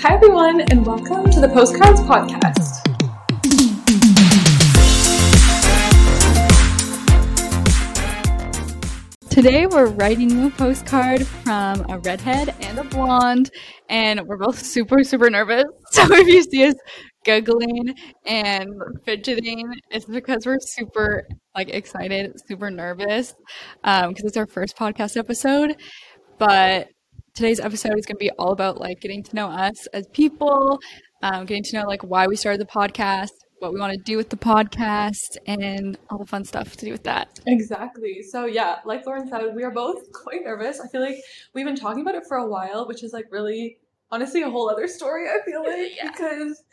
Hi, everyone, and welcome to the Postcards Podcast. Today, we're writing you a postcard from a redhead and a blonde, and we're both super, super nervous. So, if you see us giggling and fidgeting, it's because we're super like excited, super nervous, because um, it's our first podcast episode. But today's episode is going to be all about like getting to know us as people, um, getting to know like why we started the podcast, what we want to do with the podcast, and all the fun stuff to do with that. Exactly. So yeah, like Lauren said, we are both quite nervous. I feel like we've been talking about it for a while, which is like really honestly a whole other story. I feel like yeah. because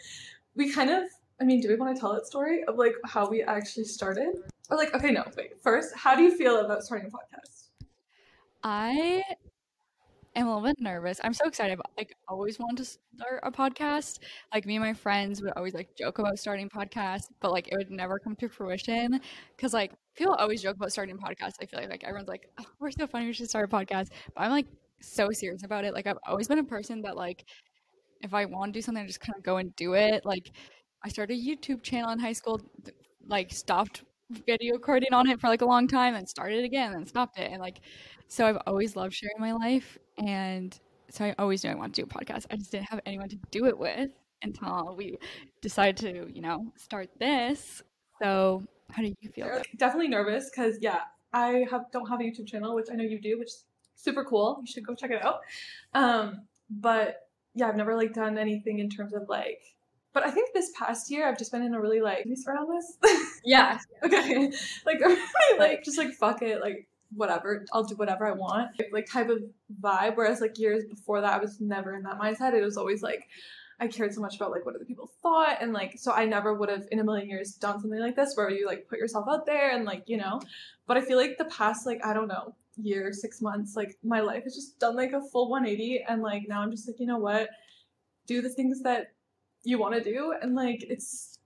we kind of. I mean, do we want to tell that story of like how we actually started? Or like, okay, no, wait. First, how do you feel about starting a podcast? I am a little bit nervous. I'm so excited. About, like, always wanted to start a podcast. Like, me and my friends would always like joke about starting podcasts, but like it would never come to fruition because like people always joke about starting podcasts. I feel like like everyone's like, oh, "We're so funny. We should start a podcast." But I'm like so serious about it. Like, I've always been a person that like if I want to do something, I just kind of go and do it. Like, I started a YouTube channel in high school. Like, stopped video recording on it for like a long time and started again and stopped it and like so I've always loved sharing my life and so I always knew I wanted to do a podcast. I just didn't have anyone to do it with until we decided to, you know, start this. So how do you feel? Definitely nervous because yeah, I have don't have a YouTube channel, which I know you do, which is super cool. You should go check it out. Um, but yeah, I've never like done anything in terms of like but I think this past year I've just been in a really like, can on this? Yeah. okay. Like really like just like fuck it, like whatever, I'll do whatever I want. Like type of vibe. Whereas like years before that I was never in that mindset. It was always like I cared so much about like what other people thought and like so I never would have in a million years done something like this where you like put yourself out there and like, you know. But I feel like the past like I don't know, year, six months, like my life has just done like a full 180 and like now I'm just like, you know what? Do the things that you want to do and like it's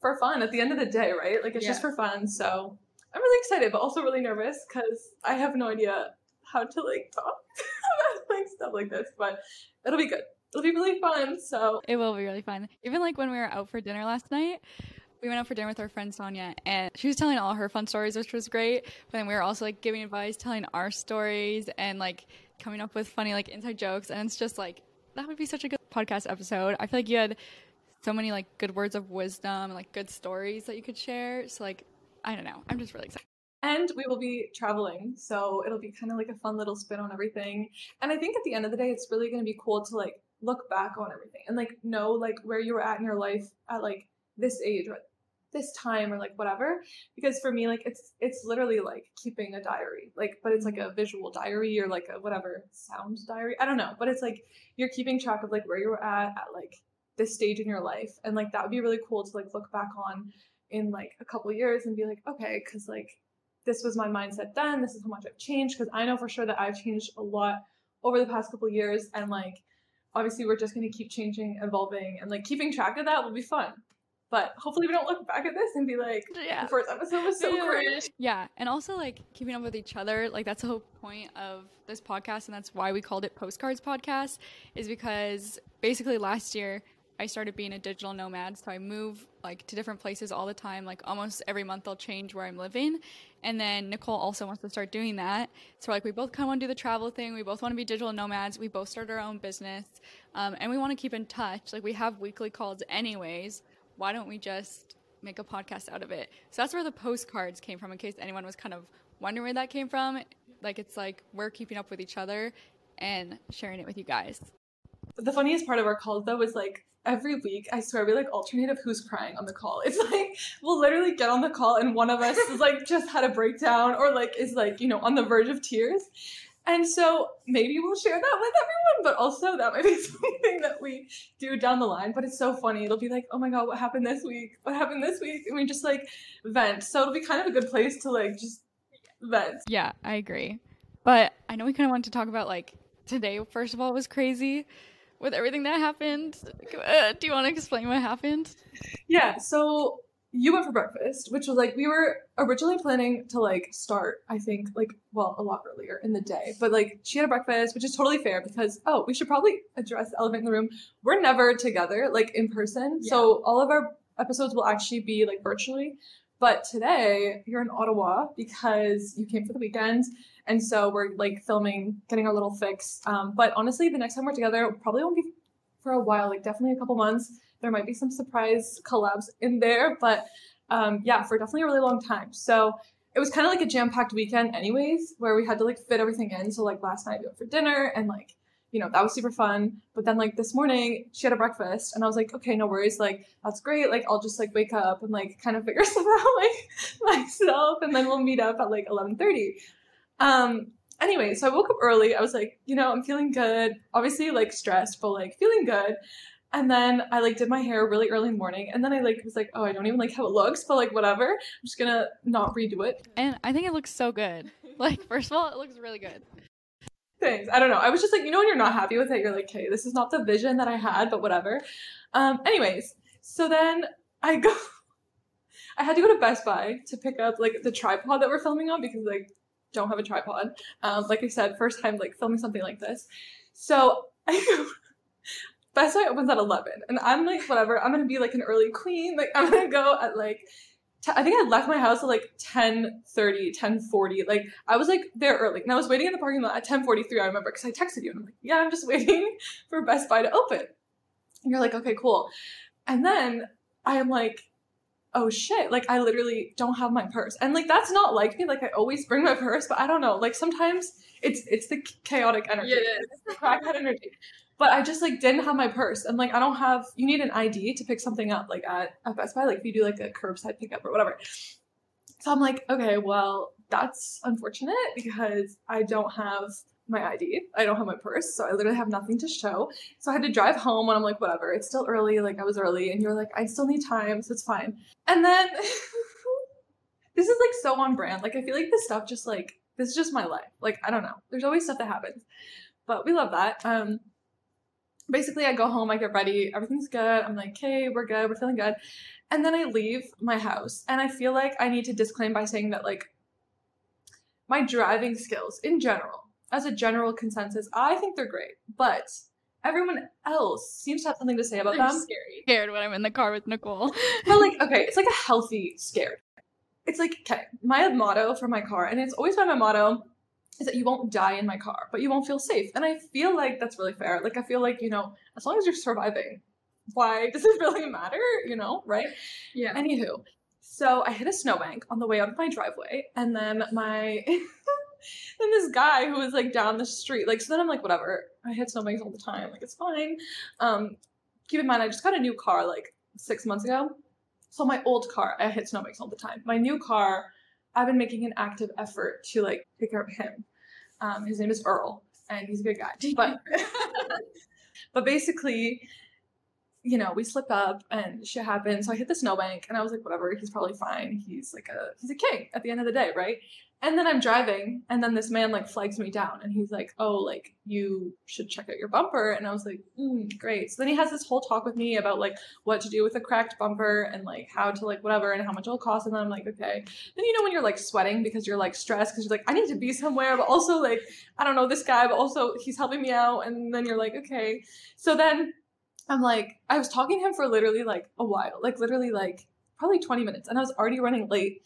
for fun at the end of the day, right? Like it's yeah. just for fun. So I'm really excited, but also really nervous because I have no idea how to like talk about like stuff like this. But it'll be good. It'll be really fun. So it will be really fun. Even like when we were out for dinner last night, we went out for dinner with our friend Sonia, and she was telling all her fun stories, which was great. But then we were also like giving advice, telling our stories, and like coming up with funny like inside jokes. And it's just like that would be such a good podcast episode. I feel like you had so many like good words of wisdom and like good stories that you could share. So like I don't know. I'm just really excited. And we will be traveling, so it'll be kind of like a fun little spin on everything. And I think at the end of the day, it's really going to be cool to like look back on everything and like know like where you were at in your life at like this age or this time or like whatever. Because for me like it's it's literally like keeping a diary. Like but it's like a mm-hmm. visual diary or like a whatever sound diary. I don't know. But it's like you're keeping track of like where you're at at like this stage in your life. And like that would be really cool to like look back on in like a couple years and be like, okay, because like this was my mindset then, this is how much I've changed. Because I know for sure that I've changed a lot over the past couple years, and like obviously we're just going to keep changing, evolving, and like keeping track of that will be fun. But hopefully we don't look back at this and be like, yeah. the first episode was so yeah. Yeah, and also like keeping up with each other, like that's the whole point of this podcast, and that's why we called it Postcards Podcast, is because basically last year I started being a digital nomad. So I move like to different places all the time. Like almost every month I'll change where I'm living. And then Nicole also wants to start doing that. So like we both kind of want to do the travel thing. We both want to be digital nomads. We both start our own business. Um, and we want to keep in touch. Like we have weekly calls anyways. Why don't we just make a podcast out of it? So that's where the postcards came from in case anyone was kind of wondering where that came from. Like it's like we're keeping up with each other and sharing it with you guys. The funniest part of our calls though was like every week, I swear, we like alternate of who's crying on the call. It's like we'll literally get on the call and one of us is like just had a breakdown or like is like, you know, on the verge of tears. And so maybe we'll share that with everyone, but also that might be something that we do down the line. But it's so funny. It'll be like, oh my God, what happened this week? What happened this week? And we just like vent. So it'll be kind of a good place to like just vent. Yeah, I agree. But I know we kind of want to talk about like today, first of all, was crazy with everything that happened. Uh, do you want to explain what happened? Yeah, so you went for breakfast, which was like we were originally planning to like start, I think, like well, a lot earlier in the day. But like she had a breakfast, which is totally fair because oh, we should probably address the elephant in the room. We're never together, like in person. Yeah. So all of our episodes will actually be like virtually. But today you're in Ottawa because you came for the weekend. And so we're like filming, getting our little fix. Um, but honestly, the next time we're together probably won't be for a while, like definitely a couple months. There might be some surprise collabs in there, but um, yeah, for definitely a really long time. So it was kind of like a jam-packed weekend, anyways, where we had to like fit everything in. So like last night we went for dinner, and like you know that was super fun. But then like this morning she had a breakfast, and I was like, okay, no worries, like that's great. Like I'll just like wake up and like kind of figure stuff out like myself, and then we'll meet up at like eleven thirty. Um, anyway, so I woke up early. I was like, you know, I'm feeling good. Obviously, like stressed, but like feeling good. And then I like did my hair really early in the morning, and then I like was like, oh, I don't even like how it looks, but like whatever. I'm just gonna not redo it. And I think it looks so good. Like, first of all, it looks really good. Thanks. I don't know. I was just like, you know, when you're not happy with it, you're like, okay, this is not the vision that I had, but whatever. Um, anyways, so then I go. I had to go to Best Buy to pick up like the tripod that we're filming on because like don't have a tripod. Um, like I said, first time like filming something like this. So I go. Best Buy opens at eleven, and I'm like, whatever. I'm gonna be like an early queen. Like I'm gonna go at like. t- I think I left my house at like 10 10:40. Like I was like there early, and I was waiting in the parking lot at 10:43. I remember because I texted you, and I'm like, yeah, I'm just waiting for Best Buy to open. And you're like, okay, cool. And then I am like, oh shit, like I literally don't have my purse. And like that's not like me. Like I always bring my purse, but I don't know. Like sometimes it's it's the chaotic energy. Yeah, it is. It's the crackhead energy. But I just like didn't have my purse. And like I don't have you need an ID to pick something up like at, at Best Buy, like if you do like a curbside pickup or whatever. So I'm like, okay, well, that's unfortunate because I don't have my ID. I don't have my purse, so I literally have nothing to show. So I had to drive home and I'm like, whatever, it's still early, like I was early, and you're like, I still need time, so it's fine. And then this is like so on brand. Like I feel like this stuff just like this is just my life. Like I don't know. There's always stuff that happens. But we love that. Um basically I go home, I get ready, everything's good. I'm like, okay, we're good, we're feeling good. And then I leave my house and I feel like I need to disclaim by saying that like my driving skills in general, as a general consensus, I think they're great. But everyone else seems to have something to say about I'm them. scary. Scared when I'm in the car with Nicole. But like, okay, it's like a healthy scared. It's like, okay, my motto for my car, and it's always been my motto, is that you won't die in my car, but you won't feel safe. And I feel like that's really fair. Like I feel like, you know, as long as you're surviving, why does it really matter? You know, right? Yeah. Anywho, so I hit a snowbank on the way out of my driveway, and then my then this guy who was like down the street, like so then I'm like, whatever. I hit snowbanks all the time, like it's fine. Um, keep in mind, I just got a new car like six months ago. So my old car, I hit snowbanks all the time. My new car, I've been making an active effort to like care of him. Um, his name is Earl, and he's a good guy. But but basically, you know, we slip up and shit happened. So I hit the snowbank and I was like, whatever, he's probably fine. He's like a he's a king at the end of the day, right? And then I'm driving and then this man like flags me down and he's like, Oh, like you should check out your bumper. And I was like, mm, great. So then he has this whole talk with me about like what to do with a cracked bumper and like how to like whatever and how much it'll cost. And then I'm like, okay. Then you know when you're like sweating because you're like stressed because you're like, I need to be somewhere, but also like I don't know this guy, but also he's helping me out. And then you're like, okay. So then I'm like, I was talking to him for literally like a while, like literally like probably 20 minutes, and I was already running late.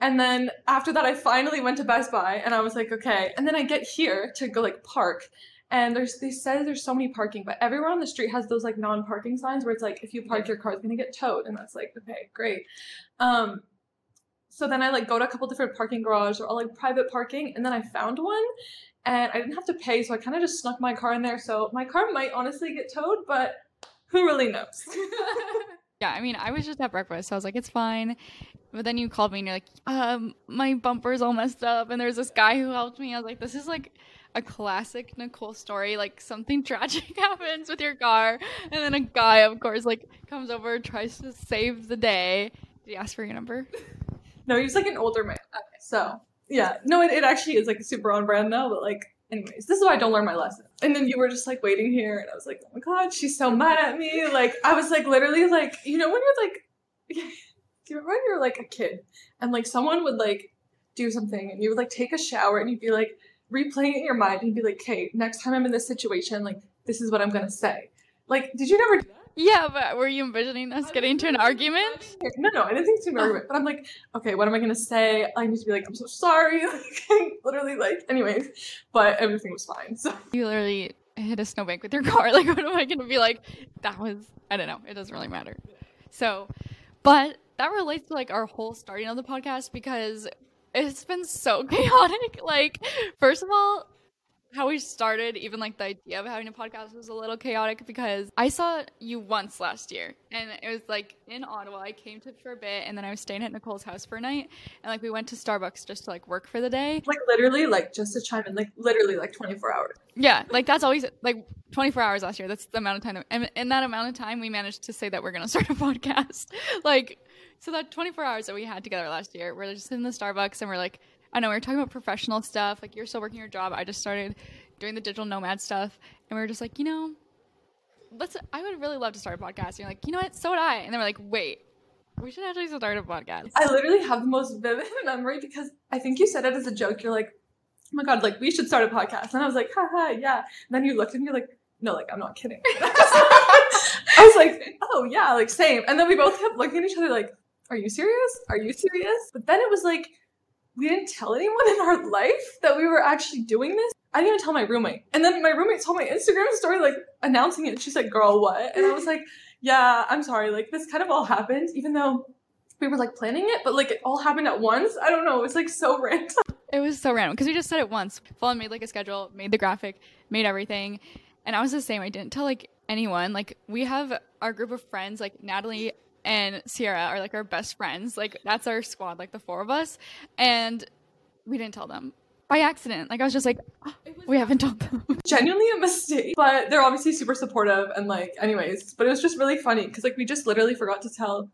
And then after that, I finally went to Best Buy, and I was like, okay. And then I get here to go like park, and there's they said there's so many parking, but everywhere on the street has those like non-parking signs where it's like if you park your car, it's gonna get towed, and that's like okay, great. Um, so then I like go to a couple different parking garages or all like private parking, and then I found one, and I didn't have to pay, so I kind of just snuck my car in there. So my car might honestly get towed, but who really knows? Yeah, I mean, I was just at breakfast, so I was like, it's fine. But then you called me and you're like, um, my bumper's all messed up. And there's this guy who helped me. I was like, this is like a classic Nicole story. Like something tragic happens with your car, and then a guy, of course, like comes over, tries to save the day. Did he ask for your number? no, he was like an older man. So yeah, no, it, it actually is like super on brand though. But like, anyways, this is why I don't learn my lesson. And then you were just like waiting here, and I was like, oh my god, she's so mad at me. Like I was like literally like, you know, when you're like. You remember when you were like a kid and like someone would like do something and you would like take a shower and you'd be like replaying it in your mind and you'd be like, okay, next time I'm in this situation, like this is what I'm gonna say. Like, did you never do that? Yeah, but were you envisioning us getting into an argument? No, no, I didn't think it's an argument. But I'm like, okay, what am I gonna say? I need to be like, I'm so sorry. Like, literally, like, anyways. But everything was fine. So You literally hit a snowbank with your car. Like, what am I gonna be like? That was I don't know. It doesn't really matter. So, but that relates to like our whole starting of the podcast because it's been so chaotic. Like, first of all, how we started, even like the idea of having a podcast was a little chaotic because I saw you once last year and it was like in Ottawa. I came to for a bit and then I was staying at Nicole's house for a night and like we went to Starbucks just to like work for the day. like literally, like just to chime in, like literally like 24 hours. Yeah, like that's always like 24 hours last year. That's the amount of time. That, and in that amount of time, we managed to say that we're going to start a podcast. like, so that 24 hours that we had together last year, we're just in the Starbucks and we're like, I know we were talking about professional stuff. Like, you're still working your job. I just started doing the digital nomad stuff. And we were just like, you know, let's, I would really love to start a podcast. And you're like, you know what? So would I. And then we're like, wait, we should actually start a podcast. I literally have the most vivid memory because I think you said it as a joke. You're like, oh my god, like we should start a podcast. And I was like, haha, yeah. And then you looked at me like, no, like I'm not kidding. I was like, oh yeah, like same. And then we both kept looking at each other like, are you serious? Are you serious? But then it was like, we didn't tell anyone in our life that we were actually doing this. I didn't even tell my roommate. And then my roommate told my Instagram story like announcing it. She's like, girl, what? And I was like, yeah, I'm sorry. Like this kind of all happened, even though we were like planning it, but like it all happened at once. I don't know. It was like so random. It was so random because we just said it once. Lauren made like a schedule, made the graphic, made everything. And I was the same. I didn't tell like anyone. Like we have our group of friends, like Natalie and Sierra are like our best friends. Like that's our squad, like the four of us. And we didn't tell them by accident. Like I was just like, "Oh, we haven't told them. Genuinely a mistake. But they're obviously super supportive and like, anyways. But it was just really funny because like we just literally forgot to tell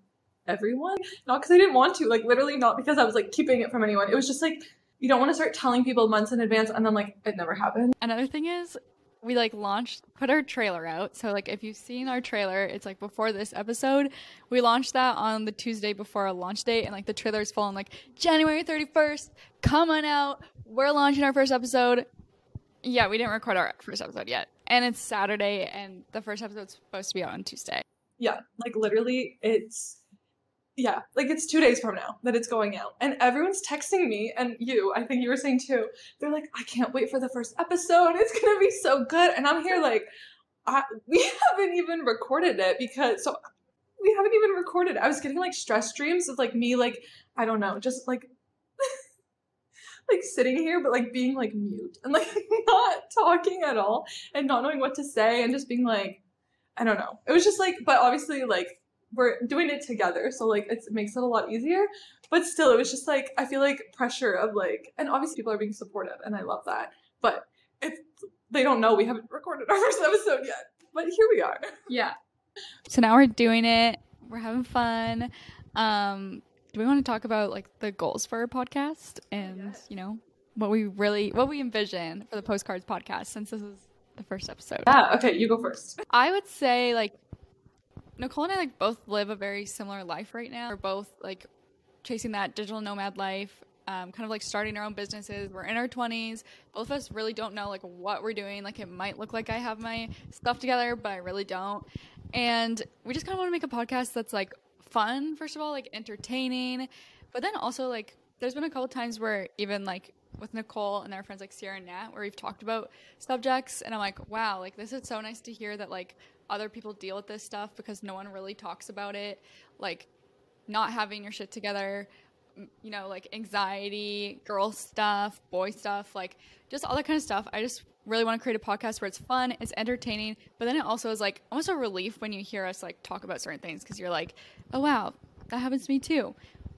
everyone. Not because I didn't want to, like literally not because I was like keeping it from anyone. It was just like you don't want to start telling people months in advance and then like it never happened. Another thing is we like launched put our trailer out. So like if you've seen our trailer, it's like before this episode. We launched that on the Tuesday before our launch date and like the trailer is full on like January 31st, come on out. We're launching our first episode. Yeah, we didn't record our first episode yet. And it's Saturday and the first episode's supposed to be out on Tuesday. Yeah, like literally it's yeah, like it's two days from now that it's going out. And everyone's texting me and you, I think you were saying too. They're like, I can't wait for the first episode. It's gonna be so good. And I'm here like, I, we haven't even recorded it because so we haven't even recorded. I was getting like stress dreams of like me like I don't know, just like like sitting here but like being like mute and like not talking at all and not knowing what to say and just being like I don't know. It was just like but obviously like we're doing it together so like it's, it makes it a lot easier but still it was just like I feel like pressure of like and obviously people are being supportive and I love that but it's they don't know we haven't recorded our first episode yet but here we are. Yeah. So now we're doing it. We're having fun. Um, do we want to talk about like the goals for our podcast and you know what we really what we envision for the postcards podcast since this is the first episode? Yeah, okay, you go first. I would say like Nicole and I like both live a very similar life right now. We're both like chasing that digital nomad life, um, kind of like starting our own businesses. We're in our twenties. Both of us really don't know like what we're doing. Like it might look like I have my stuff together, but I really don't. And we just kind of want to make a podcast that's like fun, first of all, like entertaining, but then also like there's been a couple times where even like with Nicole and our friends like Sierra and Nat, where we've talked about subjects, and I'm like, wow, like this is so nice to hear that like other people deal with this stuff because no one really talks about it, like not having your shit together, you know, like anxiety, girl stuff, boy stuff, like just all that kind of stuff. I just really want to create a podcast where it's fun, it's entertaining, but then it also is like almost a relief when you hear us like talk about certain things because you're like, oh wow, that happens to me too.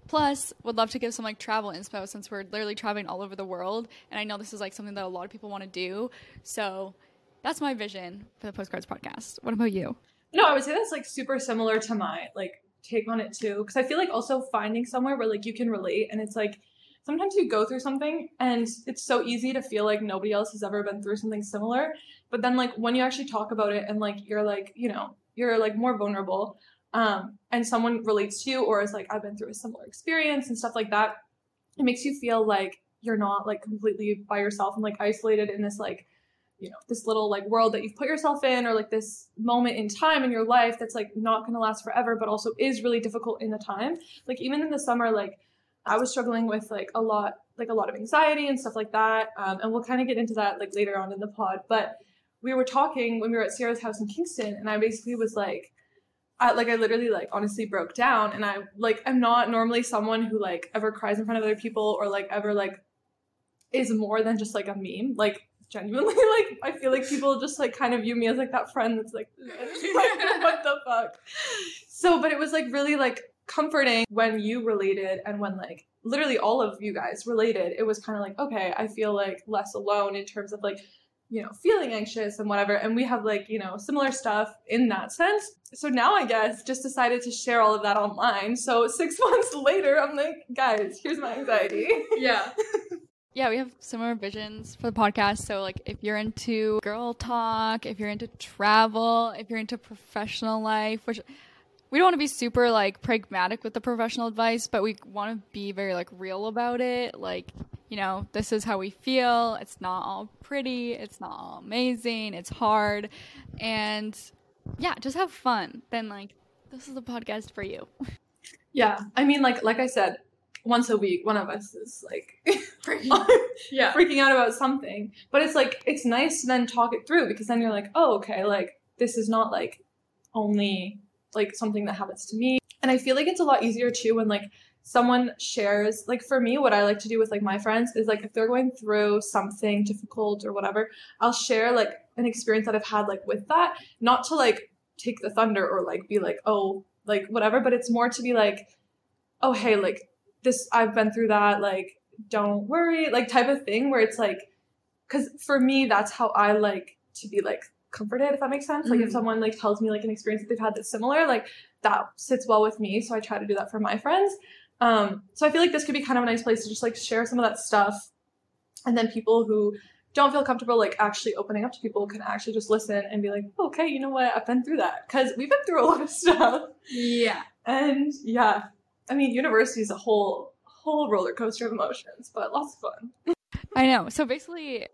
Plus, would love to give some like travel inspo since we're literally traveling all over the world, and I know this is like something that a lot of people want to do. So that's my vision for the Postcards podcast. What about you? No, I would say that's like super similar to my like take on it too. Because I feel like also finding somewhere where like you can relate, and it's like sometimes you go through something and it's so easy to feel like nobody else has ever been through something similar. But then like when you actually talk about it and like you're like you know you're like more vulnerable. um, and someone relates to you or is like, I've been through a similar experience and stuff like that, it makes you feel like you're not like completely by yourself and like isolated in this like you know this little like world that you've put yourself in or like this moment in time in your life that's like not going to last forever but also is really difficult in the time like even in the summer like i was struggling with like a lot like a lot of anxiety and stuff like that um, and we'll kind of get into that like later on in the pod but we were talking when we were at sierra's house in kingston and i basically was like I, like I literally like honestly broke down and I like I'm not normally someone who like ever cries in front of other people or like ever like is more than just like a meme. Like genuinely, like I feel like people just like kind of view me as like that friend that's like, like what the fuck. So, but it was like really like comforting when you related and when like literally all of you guys related. It was kind of like okay, I feel like less alone in terms of like you know feeling anxious and whatever and we have like you know similar stuff in that sense so now i guess just decided to share all of that online so six months later i'm like guys here's my anxiety Yeah. Yeah, we have similar visions for the podcast. So, like, if you're into girl talk, if you're into travel, if you're into professional life, which we don't want to be super like pragmatic with the professional advice, but we want to be very like real about it. Like, you know, this is how we feel. It's not all pretty, it's not all amazing, it's hard. And yeah, just have fun. Then, like, this is the podcast for you. yeah i mean like like i said once a week one of us is like freaking, Yeah. freaking out about something. But it's like it's nice to then talk it through because then you're like, oh, okay, like this is not like only like something that happens to me. And I feel like it's a lot easier too when like someone shares like for me what I like to do with like my friends is like if they're going through something difficult or whatever, I'll share like an experience that I've had like with that, not to like take the thunder or like be like, oh, like whatever, but it's more to be like, oh hey, like this I've been through that, like don't worry, like type of thing where it's like, because for me, that's how I like to be like comforted, if that makes sense. Like if Mhm. someone like tells me like an experience that they've had that's similar, like that sits well with me. So I try to do that for my friends. Um, so I feel like this could be kind of a nice place to just like share some of that stuff. And then people who don't feel comfortable like actually opening up to people can actually just listen and be like, okay, you know what? I've been through that. Because we've been through a lot of stuff. Yeah. And yeah, I mean, university is a whole whole roller coaster of emotions, but lots of fun. I know. So basically,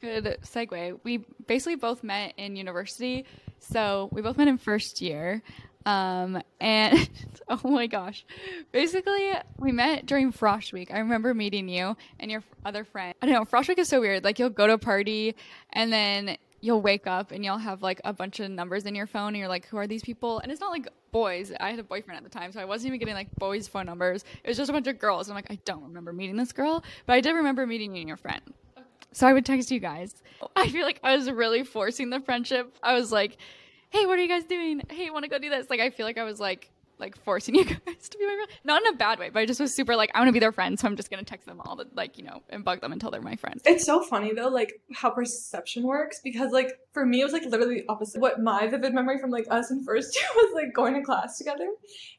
good segue. We basically both met in university. So we both met in first year. Um, and oh my gosh, basically we met during Frosh Week. I remember meeting you and your other friend. I don't know. Frosh Week is so weird. Like you'll go to a party and then you'll wake up and you'll have like a bunch of numbers in your phone and you're like, who are these people? And it's not like boys. I had a boyfriend at the time, so I wasn't even getting like boys' phone numbers. It was just a bunch of girls. I'm like, I don't remember meeting this girl, but I did remember meeting you and your friend. So I would text you guys. I feel like I was really forcing the friendship. I was like, hey, what are you guys doing? Hey, want to go do this? Like, I feel like I was like, like forcing you guys to be my friend. Not in a bad way, but I just was super like, I want to be their friend, so I'm just gonna text them all the like, you know, and bug them until they're my friends. It's so funny though, like how perception works because like for me it was like literally the opposite. What my vivid memory from like us in first year was like going to class together.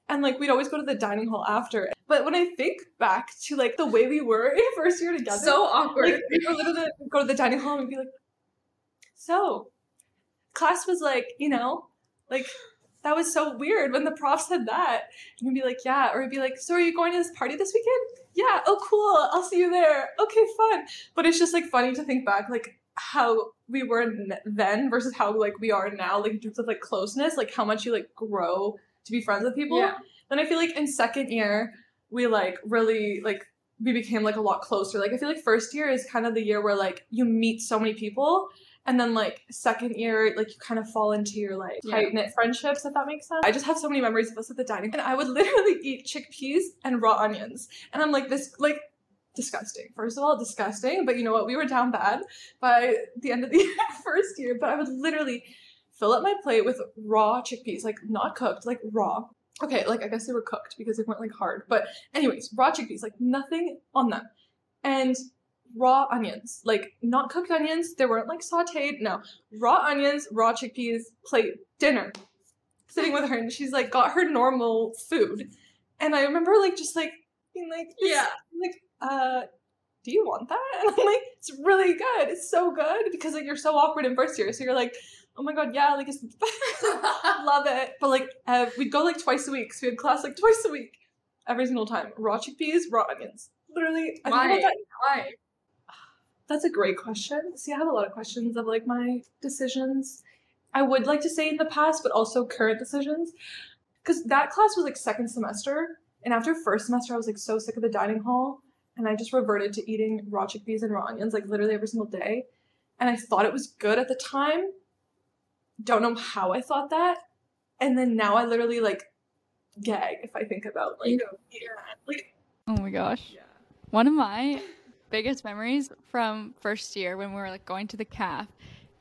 And like we'd always go to the dining hall after. But when I think back to like the way we were in first year together, So awkward. like we would literally go to the dining hall and be like, so class was like, you know, like that was so weird when the prof said that. And you'd be like, yeah. Or it'd be like, so are you going to this party this weekend? Yeah. Oh, cool. I'll see you there. Okay, fun. But it's just like funny to think back, like how we were then versus how like we are now, like in terms of like closeness, like how much you like grow to be friends with people. Yeah. Then I feel like in second year, we like really like we became like a lot closer. Like I feel like first year is kind of the year where like you meet so many people. And then like second year, like you kind of fall into your like Yeah. tight knit friendships, if that makes sense. I just have so many memories of us at the dining, and I would literally eat chickpeas and raw onions, and I'm like this like disgusting. First of all, disgusting, but you know what? We were down bad by the end of the first year. But I would literally fill up my plate with raw chickpeas, like not cooked, like raw. Okay, like I guess they were cooked because they weren't like hard. But anyways, raw chickpeas, like nothing on them. And raw onions, like not cooked onions. They weren't like sauteed. No, raw onions, raw chickpeas, plate, dinner. Sitting with her, and she's like got her normal food. And I remember like just like being like, Yeah. like, uh, do you want that? And I'm like, it's really good. It's so good because like you're so awkward in first year. So you're like, oh my god, yeah, like it's love it. But like uh, we'd go like twice a week. So we had class like twice a week, every single time. Raw chickpeas, raw onions. Literally, I Why? think about that. Why? That's a great question. See, I have a lot of questions of like my decisions. I would like to say in the past, but also current decisions. Because that class was like second semester. And after first semester, I was like so sick of the dining hall. And I just reverted to eating raw chickpeas and raw onions like literally every single day. And I thought it was good at the time. Don't know how I thought that. And then now I literally like gag if I think about like, yeah, like Oh my gosh. yeah. One of my biggest memories from first year when we were like going to the calf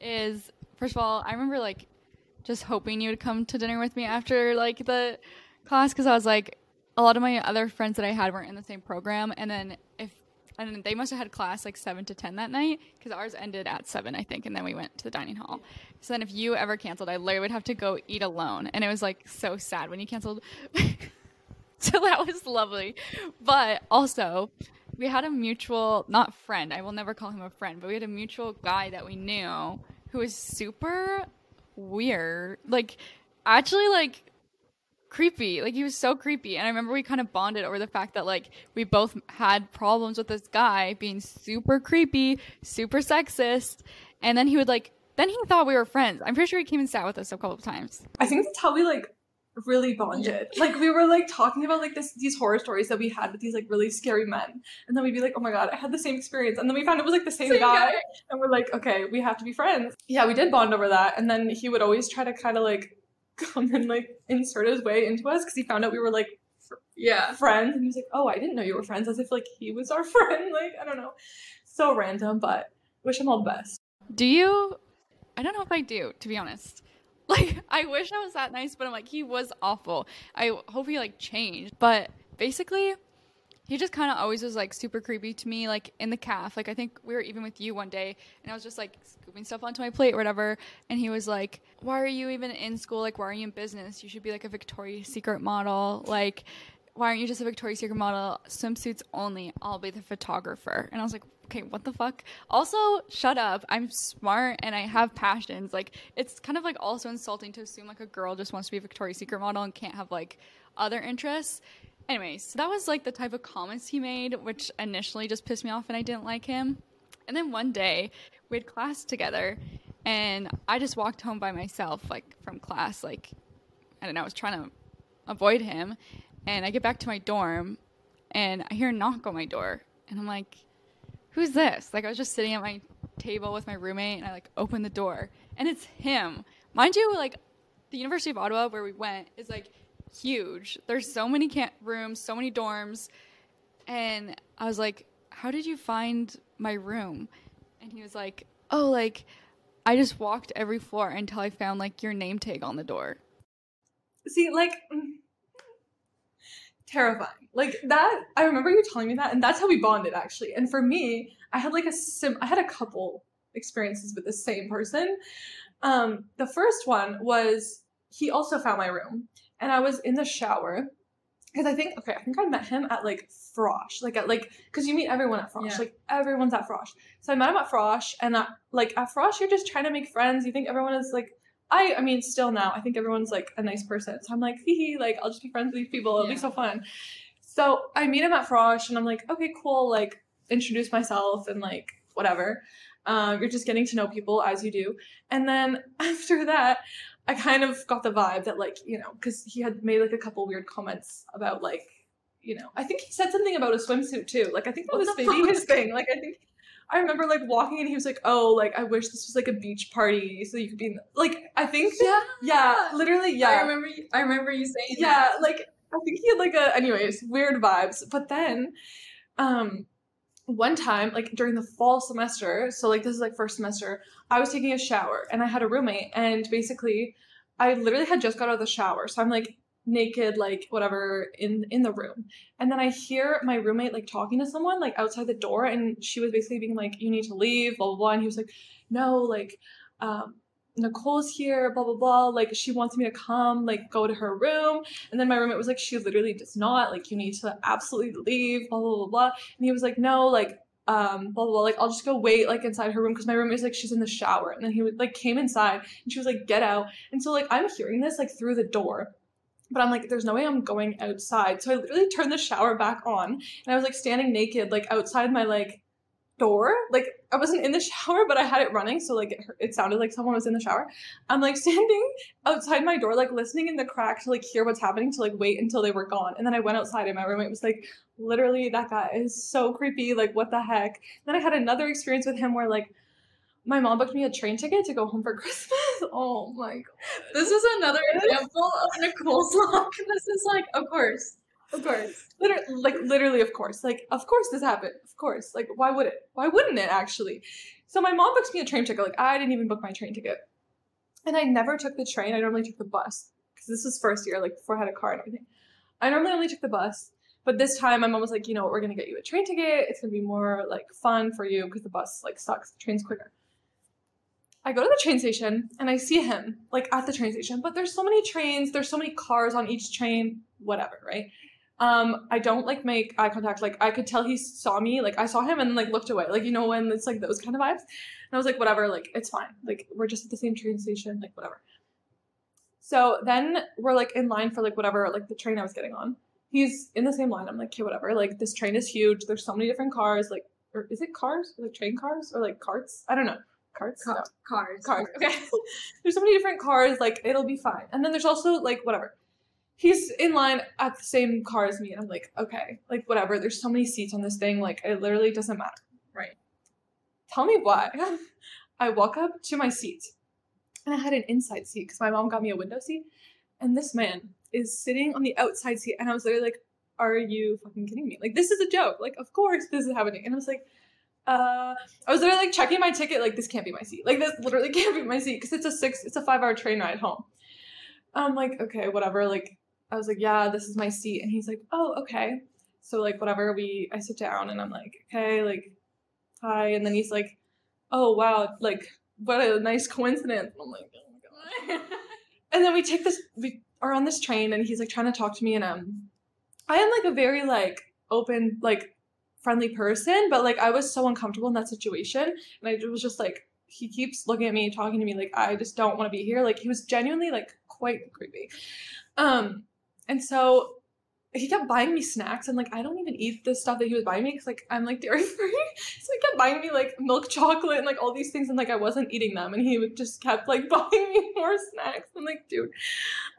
is first of all, I remember like just hoping you would come to dinner with me after like the class because I was like a lot of my other friends that I had weren't in the same program and then if and they must have had class like 7 to 10 that night because ours ended at 7 I think and then we went to the dining hall. So then if you ever canceled I literally would have to go eat alone and it was like so sad when you canceled. so that was lovely. But also we had a mutual not friend i will never call him a friend but we had a mutual guy that we knew who was super weird like actually like creepy like he was so creepy. And i remember we kind of bonded over the fact that like we both had problems with this guy being super creepy super sexist and then he would like then he thought we were friends. I'm pretty sure he came and sat with us a couple of times. I think that's how we like really bonded. Like we were like talking about like this these horror stories that we had with these like really scary men, and then we'd be like, oh my god, I had the same experience, and then we found it was like the same, Same guy, guy. and we're like, okay, we have to be friends. Yeah, we did bond over that, and then he would always try to kind of like come and like insert his way into us because he found out we were like Yeah. friends, and he was like, oh, I didn't know you were friends, as if like he was our friend. Like I don't know, so random, but wish him all the best. Do you? I don't know if I do, to be honest. Like, I wish I was that nice, but I'm like, he was awful. I hope he like changed. But basically, he just kind of always was like super creepy to me, like in the calf. Like, I think we were even with you one day, and I was just like scooping stuff onto my plate or whatever. And he was like, Why are you even in school? Like, why are you in business? You should be like a Victoria's Secret model. Like, why aren't you just a Victoria's Secret model? Swimsuits only. I'll be the photographer. And I was like, okay, what the fuck? Also, shut up. I'm smart and I have passions. Like, it's kind of like also insulting to assume like a girl just wants to be a Victoria's Secret model and can't have like other interests. Anyways, so that was like the type of comments he made, which initially just pissed me off and I didn't like him. And then one day we had class together and I just walked home by myself, like from class. Like, I don't know, I was trying to avoid him. And I get back to my dorm and I hear a knock on my door. And I'm like, who's this? Like, I was just sitting at my table with my roommate and I like opened the door and it's him. Mind you, like, the University of Ottawa where we went is like huge. There's so many camp rooms, so many dorms. And I was like, how did you find my room? And he was like, oh, like, I just walked every floor until I found like your name tag on the door. See, like terrifying. Like that I remember you telling me that and that's how we bonded actually. And for me, I had like a sim I had a couple experiences with the same person. Um the first one was he also found my room and I was in the shower because I think okay, I think I met him at like Frosh, like at like because you meet everyone at Frosh, Yeah. like everyone's at Frosh. So I met him at Frosh, and at, like at Frosh, you're just trying to make friends. You think everyone is like I I mean, still now, I think everyone's like a nice person. So I'm like, hee hee, like I'll just be friends with these people. It'll be so fun. So I meet him at Frosh and I'm like, okay, cool, like introduce myself and like whatever. Um, you're just getting to know people as you do. And then after that, I kind of got the vibe that like, you know, because he had made like a couple weird comments about like, you know, I think he said something about a swimsuit too. Like I think that What was the maybe fuck? his thing. Like I think I remember like walking and he was like, "Oh, like I wish this was like a beach party so you could be in the-" like I think Yeah. yeah, literally yeah. I remember. You, I remember you saying yeah, that. like I think he had like a anyways, weird vibes. But then um one time, like during the fall semester, so like this is like first semester, I was taking a shower and I had a roommate and basically I literally had just got out of the shower. So I'm like naked, like whatever, in in the room. And then I hear my roommate like talking to someone like outside the door and she was basically being like, You need to leave, blah blah blah. And he was like, No, like um Nicole's here, blah blah blah. Like she wants me to come, like go to her room. And then my roommate was like, she literally does not. Like you need to absolutely leave, blah blah blah blah. And he was like, no, like um, blah, blah, blah. Like, I'll just go wait, like, inside her room because my roommate was like, she's in the shower. And then he like, came inside and she was like, get out. And so, like, I'm hearing this, like, through the door. But I'm like, there's no way I'm going outside. So I literally turned the shower back on and I was, like, standing naked, like, outside my, like, door. Like, I wasn't in the shower, but I had it running. So, like, it, it sounded like someone was in the shower. I'm, like, standing outside my door, like, listening in the crack to, like, hear what's happening to, like, wait until they were gone. And then I went outside and my roommate was like, literally that guy is so creepy like what the heck then i had another experience with him where like my mom booked me a train ticket to go home for christmas. Oh my god. This is another example of Nicole's luck. This is like, of course. Of course. literally like literally of course. Like of course this happened. Of course. Like why would it why wouldn't it actually? So my mom books me a train ticket. Like i didn't even book my train ticket. And i never took the train. I normally took the bus because this was first year like before i had a car and everything. I normally only took the bus but this time my mom was like you know what, we're gonna get you a train ticket. It's gonna be more like fun for you because the bus like sucks. The train's quicker I go to the train station and I see him like at the train station, but there's so many trains, there's so many cars on each train, whatever, right? Um, I don't like make eye contact. Like I could tell he saw me, like I saw him and like looked away. Like you know when it's like those kind of vibes. And I was like, whatever, like it's fine. Like we're just at the same train station, like whatever. So then we're like in line for like whatever, like the train I was getting on. He's in the same line. I'm like, okay, whatever. Like this train is huge. There's so many different cars. Like, or is it cars? Like train cars or like carts? I don't know. Carts. Ca- No cars. cars. Okay. there's so many different cars, like it'll be fine. And then there's also like whatever. He's in line at the same car as me, and I'm like, okay, like whatever. There's so many seats on this thing, like it literally doesn't matter. Right. Tell me why. I walk up to my seat, and I had an inside seat because my mom got me a window seat, and this man is sitting on the outside seat, and I was literally like, are you fucking kidding me? Like this is a joke. Like of course this is happening, and I was like uh I was literally like checking my ticket, like this can't be my seat. Like this literally can't be my seat because it's a six, it's a five hour train ride home. I'm like, okay, whatever. Like I was like, yeah, this is my seat, and he's like, oh, okay. So like whatever. We I sit down and I'm like, okay, like hi, and then he's like, oh wow, like what a nice coincidence. And I'm like, oh my god. and then we take this, we are on this train, and he's like trying to talk to me, and um, I am like a very like open like friendly person, but like I was so uncomfortable in that situation. And I was just like, he keeps looking at me, talking to me, like, I just don't want to be here. Like he was genuinely like quite creepy. Um, and so he kept buying me snacks and like I don't even eat the stuff that he was buying me because like I'm like dairy free. so he kept buying me like milk chocolate and like all these things and like I wasn't eating them and he would just kept like buying me more snacks. I'm like, dude,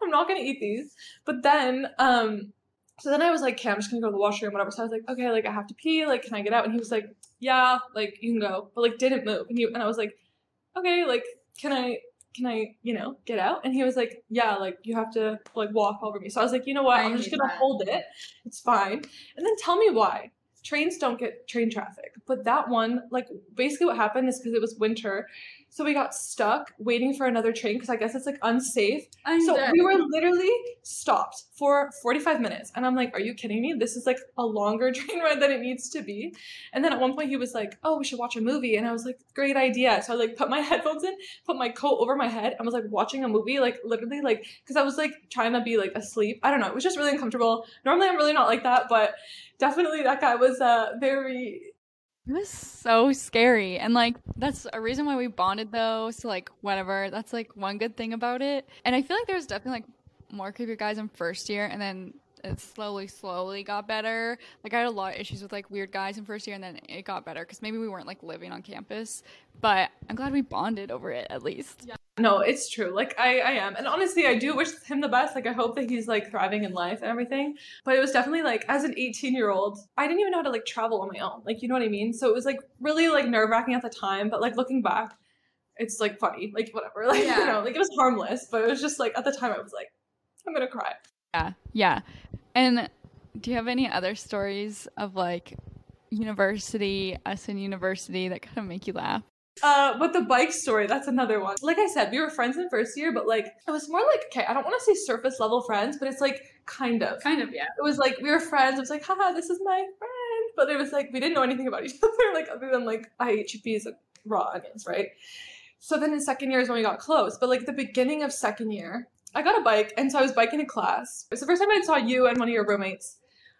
I'm not gonna eat these. But then um so then I was like, okay, I'm just gonna go to the washroom, whatever. So I was like, okay, like I have to pee, like, can I get out? And he was like, yeah, like you can go, but like didn't move. And he and I was like, okay, like can I can I, you know, get out? And he was like, yeah, like you have to like walk over me. So I was like, you know what? I I'm just gonna that. hold it. It's fine. And then tell me why. Trains don't get train traffic. But that one, like basically what happened is because it was winter. So we got stuck waiting for another train because I guess it's like unsafe. I'm So dead. we were literally stopped for 45 minutes. And I'm like, are you kidding me? This is like a longer train ride than it needs to be. And then at one point he was like, oh, we should watch a movie. And I was like, great idea. So I like put my headphones in, put my coat over my head, and was like watching a movie, like literally like, because I was like trying to be like asleep. I don't know. It was just really uncomfortable. Normally I'm really not like that, but definitely that guy was uh very It was so scary. And like that's a reason why we bonded though. So like whatever. That's like one good thing about it. And I feel like there was definitely like more creepy guys in first year and then it slowly, slowly got better. Like I had a lot of issues with like weird guys in first year and then it got better because maybe we weren't like living on campus. But I'm glad we bonded over it at least. No, it's true. Like I, I am, and honestly, I do wish him the best. Like I hope that he's like thriving in life and everything. But it was definitely like as an 18 year old, I didn't even know how to like travel on my own. Like you know what I mean. So it was like really like nerve wracking at the time. But like looking back, it's like funny. Like whatever. Like Yeah. you know, like it was harmless. But it was just like at the time, I was like, I'm gonna cry. Yeah. Yeah. And do you have any other stories of like university, us in university that kind of make you laugh? Uh, but the bike story, that's another one. Like I said, we were friends in first year, but like it was more like okay, I don't want to say surface level friends, but it's like kind of. kind of yeah. it was like we were friends. It was like, haha, this is my friend. But it was like we didn't know anything about each other, like other than like I ate chickpeas and raw onions, right? So then in second year is when we got close. But like the beginning of second year, I got a bike, and so I was biking to class. It's the first time I saw you and one of your roommates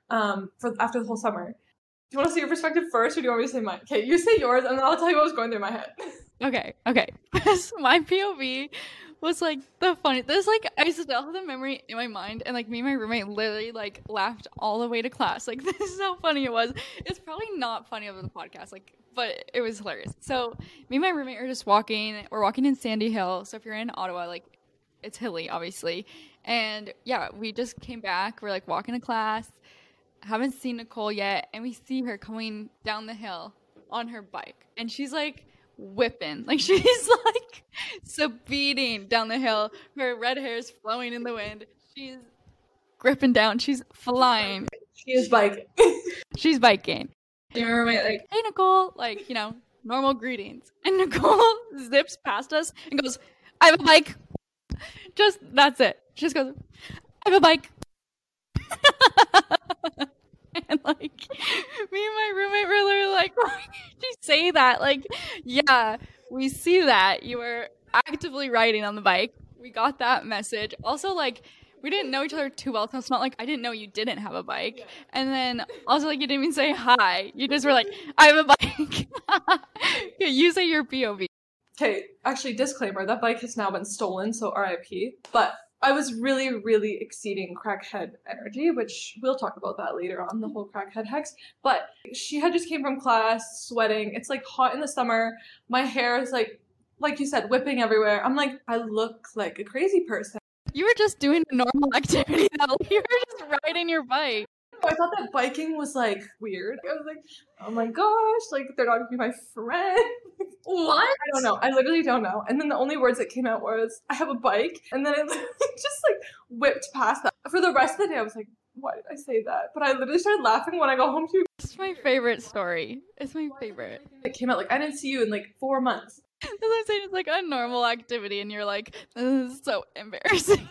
um, for after the whole summer. You want to see your perspective first, or do you want me to say mine? Okay, you say yours, and then I'll tell you what was going through my head. Okay, okay. my POV was like the funny. There's like I still have the memory in my mind, and like me and my roommate literally like laughed all the way to class. Like this is how funny it was. It's probably not funny over the podcast, like, but it was hilarious. So me and my roommate are just walking. We're walking in Sandy Hill. So if you're in Ottawa, like it's hilly, obviously. And yeah, we just came back. We're like walking to class. Haven't seen Nicole yet, and we see her coming down the hill on her bike, and she's like whipping. Like she's like speeding down the hill. Her red hair is flowing in the wind. She's gripping down. She's flying. She's biking. She's biking. Do you remember my like? Hey Nicole, like, you know, normal greetings. And Nicole zips past us and goes, I have a bike. Just that's it. She just goes, I have a bike. and like me and my roommate were literally like, why did you say that? Like, yeah, we see that. You were actively riding on the bike. We got that message. Also, like, we didn't know each other too well, so it's not like I didn't know you didn't have a bike. And then also like you didn't even say hi. You just were like, I have a bike. yeah, you say your POV. Okay, actually, disclaimer: that bike has now been stolen, so RIP. But I was really, really exceeding crackhead energy, which we'll talk about that later on the mm-hmm. whole crackhead hex. But she had just came from class, sweating. It's like hot in the summer. My hair is like, like you said, whipping everywhere. I'm like, I look like a crazy person. You were just doing a normal activity though. You were just riding your bike. I thought that biking was like weird. I was like, oh my gosh, like they're not gonna be my friend. What? I don't know. I literally don't know. And then the only words that came out was, I have a bike. And then I just like whipped past that. For the rest of the day, I was like, why did I say that? But I literally started laughing when I got home too. It's my favorite story. It's my favorite. It came out like, I didn't see you in like four months. As I'm saying, it's like a normal activity, and you're like, this is so embarrassing.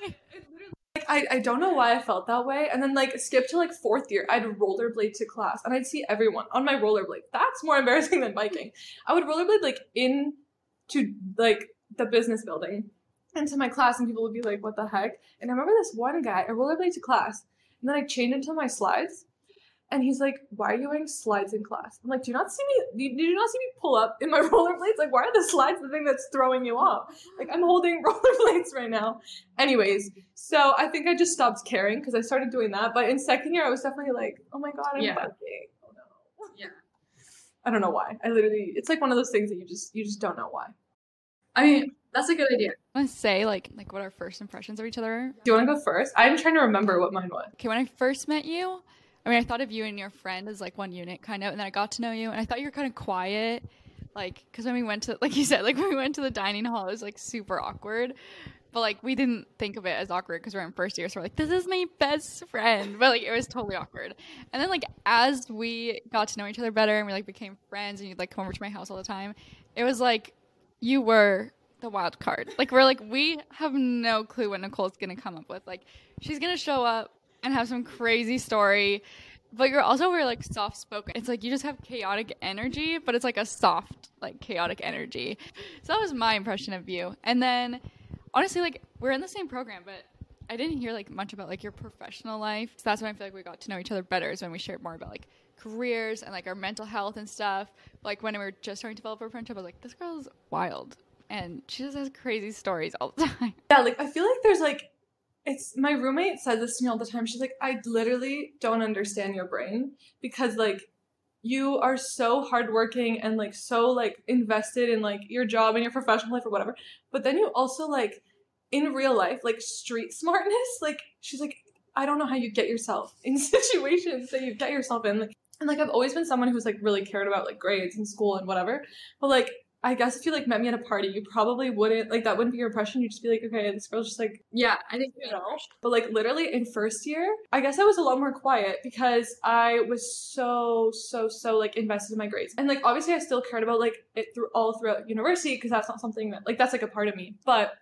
I, I don't know why I felt that way. And then like skip to like fourth year, I'd rollerblade to class and I'd see everyone on my rollerblade. That's more embarrassing than biking. I would rollerblade like in to like the business building into my class and people would be like, what the heck? And I remember this one guy, I rollerblade to class and then I chained into my slides and he's like, why are you wearing slides in class? I'm like, do you not see me? Did you not see me pull up in my rollerblades? Like, why are the slides the thing that's throwing you off? Like, I'm holding rollerblades right now. Anyways, so I think I just stopped caring because I started doing that. But in second year, I was definitely like, oh my god, I'm Yeah. biking. Oh no. Yeah. I don't know why. I literally, it's like one of those things that you just you just don't know why. I mean, that's a good idea. I want to say like like what our first impressions of each other. are. Do you want to go first? I'm trying to remember what mine was. Okay, when I first met you, I mean, I thought of you and your friend as like one unit, kind of, and then I got to know you, and I thought you were kind of quiet, like, because when we went to, like you said, like when we went to the dining hall, it was like super awkward, but like we didn't think of it as awkward because we're in first year, so we're like, this is my best friend, but like it was totally awkward. And then like as we got to know each other better and we like became friends, and you'd like come over to my house all the time, it was like you were the wild card. Like we're like we have no clue what Nicole's gonna come up with. Like she's gonna show up and have some crazy story. But you're also very like soft spoken. It's like you just have chaotic energy, but it's like a soft, like chaotic energy. So that was my impression of you. And then honestly, like we're in the same program, but I didn't hear like much about like your professional life. So that's when I feel like we got to know each other better is when we shared more about like careers and like our mental health and stuff. Like when we were just starting to develop our friendship, I was like, this girl is wild. And she just has crazy stories all the time. Yeah, like I feel like there's like it's my roommate says this to me all the time. She's like, I literally don't understand your brain because like you are so hardworking and like so like invested in like your job and your professional life or whatever. But then you also like in real life, like street smartness, like she's like, I don't know how you get yourself in situations that you get yourself in. Like and like I've always been someone who's like really cared about like grades and school and whatever. But like I guess if you like met me at a party, you probably wouldn't like that wouldn't be your impression. You'd just be like, okay, this girl's just like Yeah, I think you know. But like literally in first year, I guess I was a lot more quiet because I was so so so like invested in my grades. And like obviously I still cared about like it through all throughout university because that's not something that like that's like a part of me. But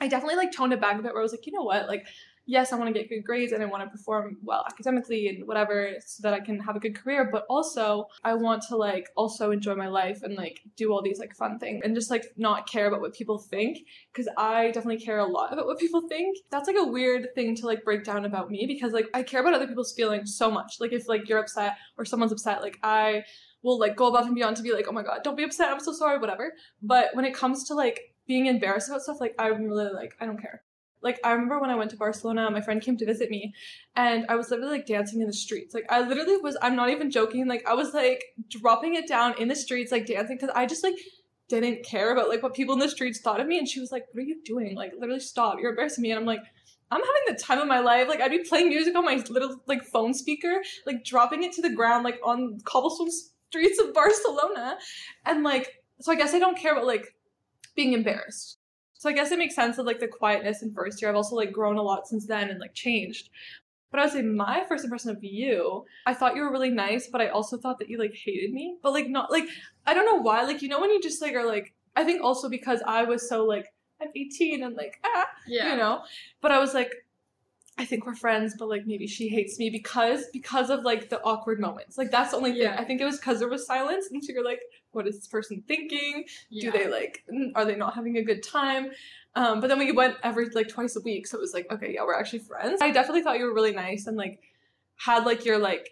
I definitely like toned it back a bit where I was like, you know what, like yes, I want to get good grades and I want to perform well academically and whatever so that I can have a good career, but also I want to like also enjoy my life and like do all these like fun things and just like not care about what people think because I definitely care a lot about what people think. That's like a weird thing to like break down about me because like I care about other people's feelings so much. Like if like you're upset or someone's upset, like I will like go above and beyond to be like, oh my god, don't be upset, I'm so sorry, whatever. But when it comes to like being embarrassed about stuff, like I'm really like, I don't care. Like I remember when I went to Barcelona, my friend came to visit me and I was literally like dancing in the streets. Like I literally was I'm not even joking, like I was like dropping it down in the streets, like dancing because I just like didn't care about like what people in the streets thought of me. And she was like, What are you doing? Like literally stop. You're embarrassing me. And I'm like, I'm having the time of my life. Like I'd be playing music on my little like phone speaker, like dropping it to the ground, like on cobblestone streets of Barcelona. And like so I guess I don't care about like being embarrassed. So I guess it makes sense of like the quietness in first year. I've also like grown a lot since then and like changed. But I would say my first impression of you, I thought you were really nice, but I also thought that you like hated me. But like not like I don't know why. Like you know when you just like are like I think also because I was so like I'm 18 and like ah Yeah. you know. But I was like I think we're friends, but like maybe she hates me because because of like the awkward moments. Like that's the only thing. Yeah. I think it was because there was silence, and so you're like, what is this person thinking? yeah. do they like are they not having a good time um but then we went every like twice a week so it was like okay yeah we're actually friends i definitely thought you were really nice and like had like your like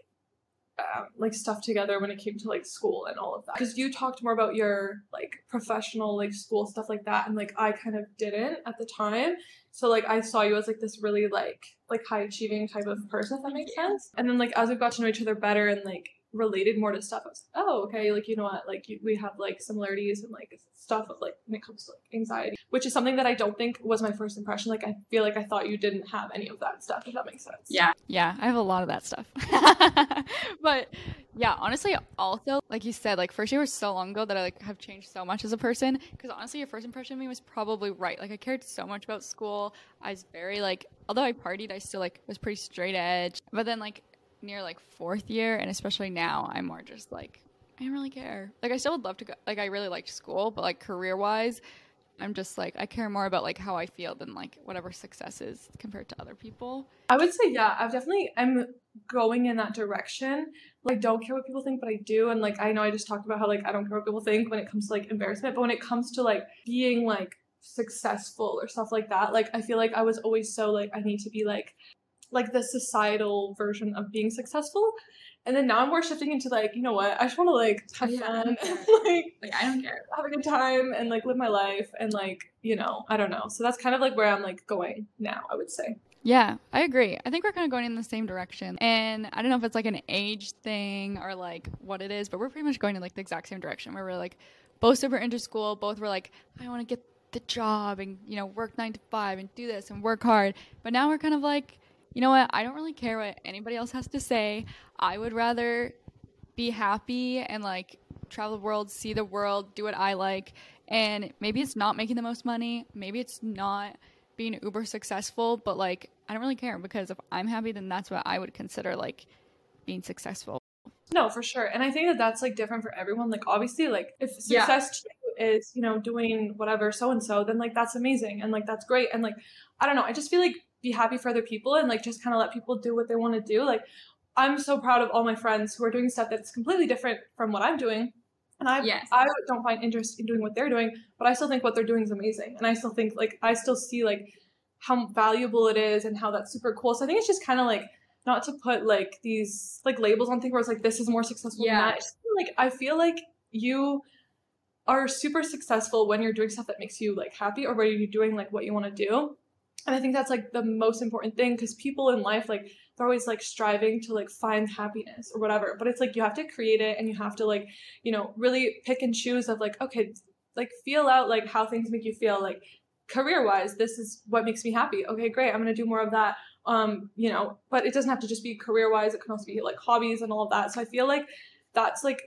um, like stuff together when it came to like school and all of that because you talked more about your like professional like school stuff like that and like i kind of didn't at the time so like i saw you as like this really like like high achieving type of person if that makes Yeah. sense and then like as we got to know each other better and like related more to stuff i was like oh okay like you know what like you, we have like similarities and like stuff of like when it comes to like anxiety which is something that i don't think was my first impression like i feel like i thought you didn't have any of that stuff if that makes sense Yeah. Yeah, I have a lot of that stuff. but yeah, honestly, also like you said, like first year was so long ago that I like have changed so much as a person. Because honestly, your first impression of me was probably right. Like I cared so much about school. I was very like, although I partied, I still like was pretty straight edge. But then like near like fourth year, and especially now, I'm more just like I don't really care. Like I still would love to go. Like I really liked school, but like career wise. I'm just like I care more about like how I feel than like whatever success is compared to other people. I would say, yeah, I've definitely I'm going in that direction. Like, I don't care what people think, but I do. And like, I know I just talked about how like I don't care what people think when it comes to like embarrassment, but when it comes to like being like successful or stuff like that, like I feel like I was always so like I need to be like like the societal version of being successful. And then now we're shifting into like, you know what? I just want to like have Yeah, fun, like Like I don't care. have a good time, and like live my life, and like you know, I don't know. So that's kind of like where I'm like going now. I would say. Yeah, I agree. I think we're kind of going in the same direction. And I don't know if it's like an age thing or like what it is, but we're pretty much going in like the exact same direction where we're like both super into school. Both were like, I want to get the job and, you know, work nine to five and do this and work hard. But now we're kind of like, you know what? I don't really care what anybody else has to say. I would rather be happy and like travel the world, see the world, do what I like. And maybe it's not making the most money. Maybe it's not being uber successful, but like I don't really care because if I'm happy, then that's what I would consider like being successful. No, for sure. And I think that that's like different for everyone. Like, obviously, like if Yeah. success to you is, you know, doing whatever so and so, then like that's amazing and like that's great. And like, I don't know, I just feel like be happy for other people and like just kind of let people do what they want to do. Like, I'm so proud of all my friends who are doing stuff that's completely different from what I'm doing. And I, Yes. I don't find interest in doing what they're doing, but I still think what they're doing is amazing. And I still think like I still see like how valuable it is and how that's super cool. So I think it's just kind of like not to put like these like labels on things where it's like this is more successful Yeah. than that. Just like I feel like you are super successful when you're doing stuff that makes you like happy or where you're doing like what you want to do. And I think that's like the most important thing because people in life like they're always like striving to like find happiness or whatever. But it's like you have to create it and you have to like, you know, really pick and choose of like, okay, like feel out like how things make you feel. Like career wise this is what makes me happy. Okay great i'm going to do more of that um you know. But it doesn't have to just be career wise it can also be like hobbies and all of that. So i feel like that's like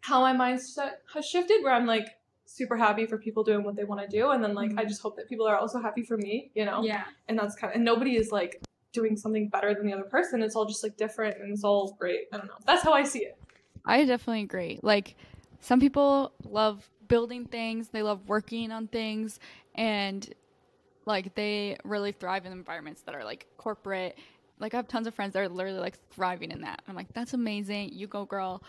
how my mindset has shifted where i'm like super happy for people doing what they want to do and then like i mm-hmm. just hope that people are also happy for me you know Yeah. and that's kind of and nobody is like doing something better than the other person it's all just like different and it's all great i don't know that's how i see it I definitely agree. Like some people love building things, they love working on things and like they really thrive in environments that are like corporate. Like I have tons of friends that are literally like thriving in that. I'm like, that's amazing. You go, girl.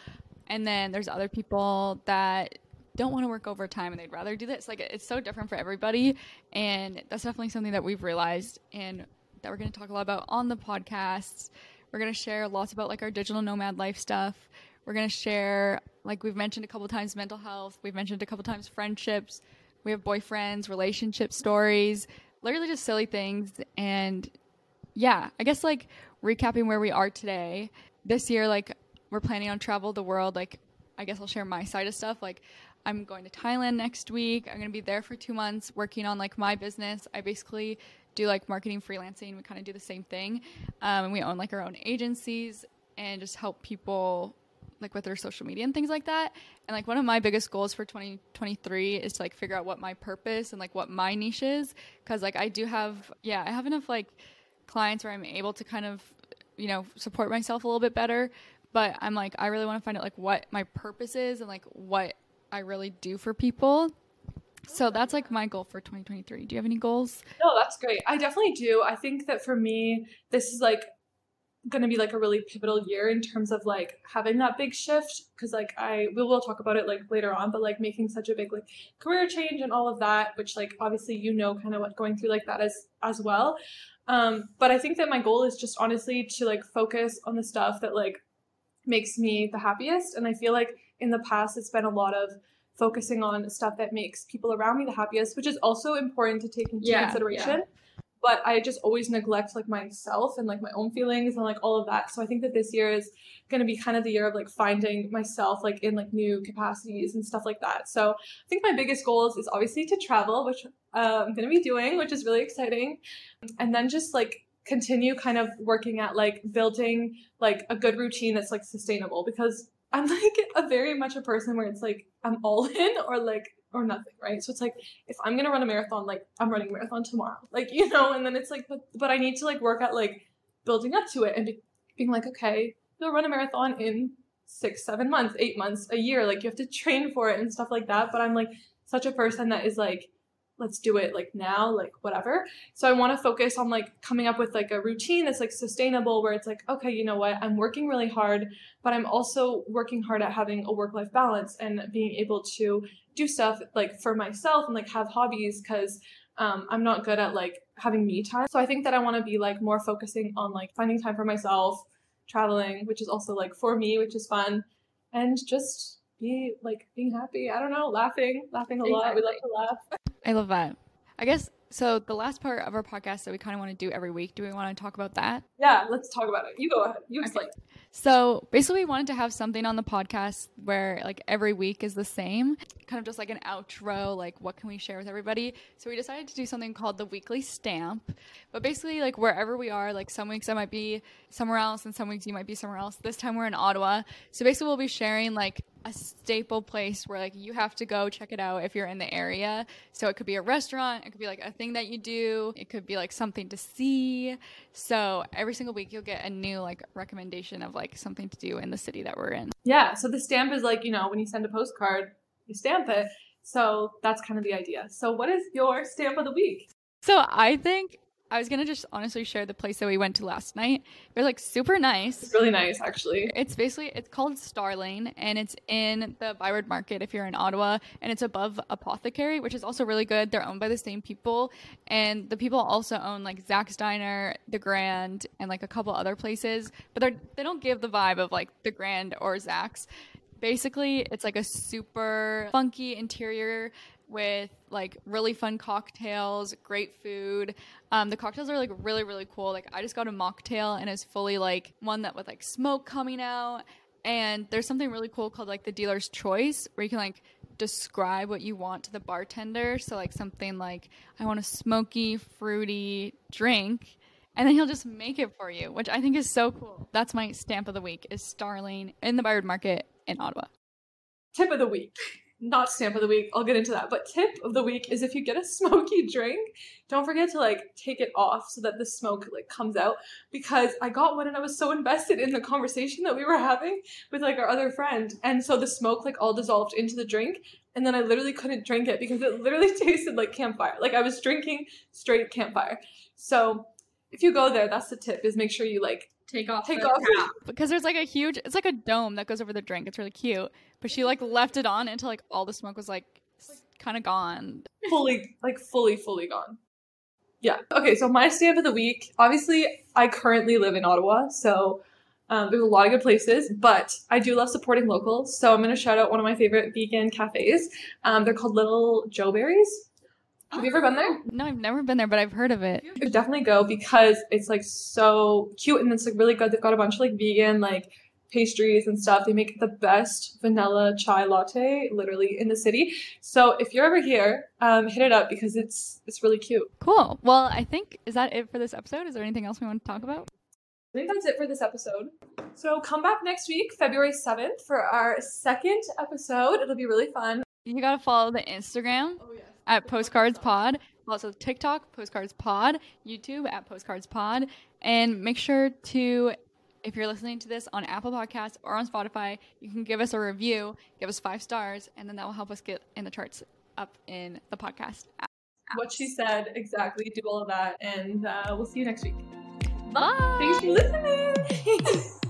And then there's other people that don't want to work overtime and they'd rather do this. Like it's so different for everybody. And that's definitely something that we've realized and that we're going to talk a lot about on the podcast. We're going to share lots about like our digital nomad life stuff. We're going to share, like we've mentioned a couple times, mental health. We've mentioned a couple times friendships. We have boyfriends, relationship stories, literally just silly things. And yeah, I guess like recapping where we are today. This year, like we're planning on travel the world. Like I guess I'll share my side of stuff. Like I'm going to Thailand next week. I'm going to be there for two months working on like my business. I basically do like marketing freelancing. We kind of do the same thing. Um, and we own like our own agencies and just help people like with their social media and things like that. And like one of my biggest goals for 2023 is to like figure out what my purpose and like what my niche is. Cause like I do have, yeah, I have enough like clients where I'm able to kind of, you know, support myself a little bit better. But I'm like, I really want to find out like what my purpose is and like what I really do for people. So that's like my goal for 2023. Do you have any goals? No, that's great. I definitely do. I think that for me, this is like going to be like a really pivotal year in terms of like having that big shift because like I we will talk about it like later on, but like making such a big like career change and all of that, which like obviously you know kind of what going through like that as as well. Um, but I think that my goal is just honestly to like focus on the stuff that like makes me the happiest, and I feel like in the past it's been a lot of focusing on stuff that makes people around me the happiest, which is also important to take into Yeah, consideration. yeah. But I just always neglect like myself and like my own feelings and like all of that. So I think that this year is going to be kind of the year of like finding myself like in like new capacities and stuff like that. So I think my biggest goals is obviously to travel, which uh, I'm going to be doing, which is really exciting. And then just like continue kind of working at like building like a good routine that's like sustainable because I'm like a very much a person where it's like I'm all in or like or nothing, right? So it's like if I'm gonna run a marathon, like I'm running a marathon tomorrow, like you know, and then it's like, but but I need to like work at like building up to it and be, being like, okay, you'll run a marathon in six, seven months, eight months, a year, like you have to train for it and stuff like that. But I'm like such a person that is like, let's do it like now, like whatever. So I want to focus on like coming up with like a routine that's like sustainable, where it's like, okay, you know what, I'm working really hard, but I'm also working hard at having a work life balance and being able to do stuff like for myself and like have hobbies because um, I'm not good at like having me time. So I think that I want to be like more focusing on like finding time for myself, traveling, which is also like for me, which is fun, and just be like being happy. I don't know, laughing, laughing a lot. We love to laugh. I love that. I guess so. The last part of our podcast that we kind of want to do every week. Do we want to talk about that? Yeah, let's talk about it. You go ahead. You explain. So basically, we wanted to have something on the podcast where like every week is the same, kind of just like an outro, like what can we share with everybody. So we decided to do something called the weekly stamp. But basically, like wherever we are, like some weeks I might be somewhere else, and some weeks you might be somewhere else. This time we're in Ottawa, so basically we'll be sharing like a staple place where like you have to go check it out if you're in the area. So it could be a restaurant, it could be like a thing that you do, it could be like something to see. So every single week you'll get a new like recommendation of like something to do in the city that we're in. Yeah, so the stamp is like, you know, when you send a postcard, you stamp it. So that's kind of the idea. So what is your stamp of the week? So I think I was gonna just honestly share the place that we went to last night. It was like super nice. It's really nice, actually. It's basically it's called Starlane and it's in the Byward Market if you're in Ottawa and it's above Apothecary, which is also really good. They're owned by the same people and the people also own like Zak's Diner, The Grand, and like a couple other places, but they're they don't give the vibe of like The Grand or Zach's. Basically, it's like a super funky interior with like really fun cocktails, great food. Um, the cocktails are like really really cool. Like I just got a mocktail and it's fully like one that with like smoke coming out. And there's something really cool called like the dealer's choice where you can like describe what you want to the bartender. So like something like I want a smoky, fruity drink. And then he'll just make it for you, which I think is so cool. That's my stamp of the week is Starling in the Byward Market in Ottawa. Tip of the week. Not stamp of the week. I'll get into that. But tip of the week is if you get a smoky drink, don't forget to like take it off so that the smoke like comes out. Because I got one and I was so invested in the conversation that we were having with like our other friend, and so the smoke like all dissolved into the drink. And then I literally couldn't drink it because it literally tasted like campfire. Like I was drinking straight campfire. So if you go there, that's the tip: is make sure you like Take off. take the off. cap. because there's like a huge it's like a dome that goes over the drink it's really cute but she like left it on until like all the smoke was like kind of gone fully like fully fully gone yeah okay so my stamp of the week obviously i currently live in ottawa so um, there's a lot of good places but i do love supporting locals so i'm going to shout out one of my favorite vegan cafes um, they're called Little Jo Berry's have you ever been there? No i've never been there but i've heard of it. You should definitely go because it's like so cute and it's like really good. They've got a bunch of like vegan like pastries and stuff. They make the best vanilla chai latte literally in the city. So if you're ever here um, hit it up because it's it's really cute. Cool. Well i think is that it for this episode? Is there anything else we want to talk about? I think that's it for this episode. So come back next week, February 7th, for our second episode. It'll be really fun. you gotta follow the instagram. Oh, yes. At postcards pod also tiktok postcards pod youtube at postcards pod and make sure to if you're listening to this on apple podcasts or on spotify you can give us a review give us five stars and then that will help us get in the charts up in the podcast app. What she said, exactly. Do all of that. And uh, we'll see you next week. bye Thanks for listening.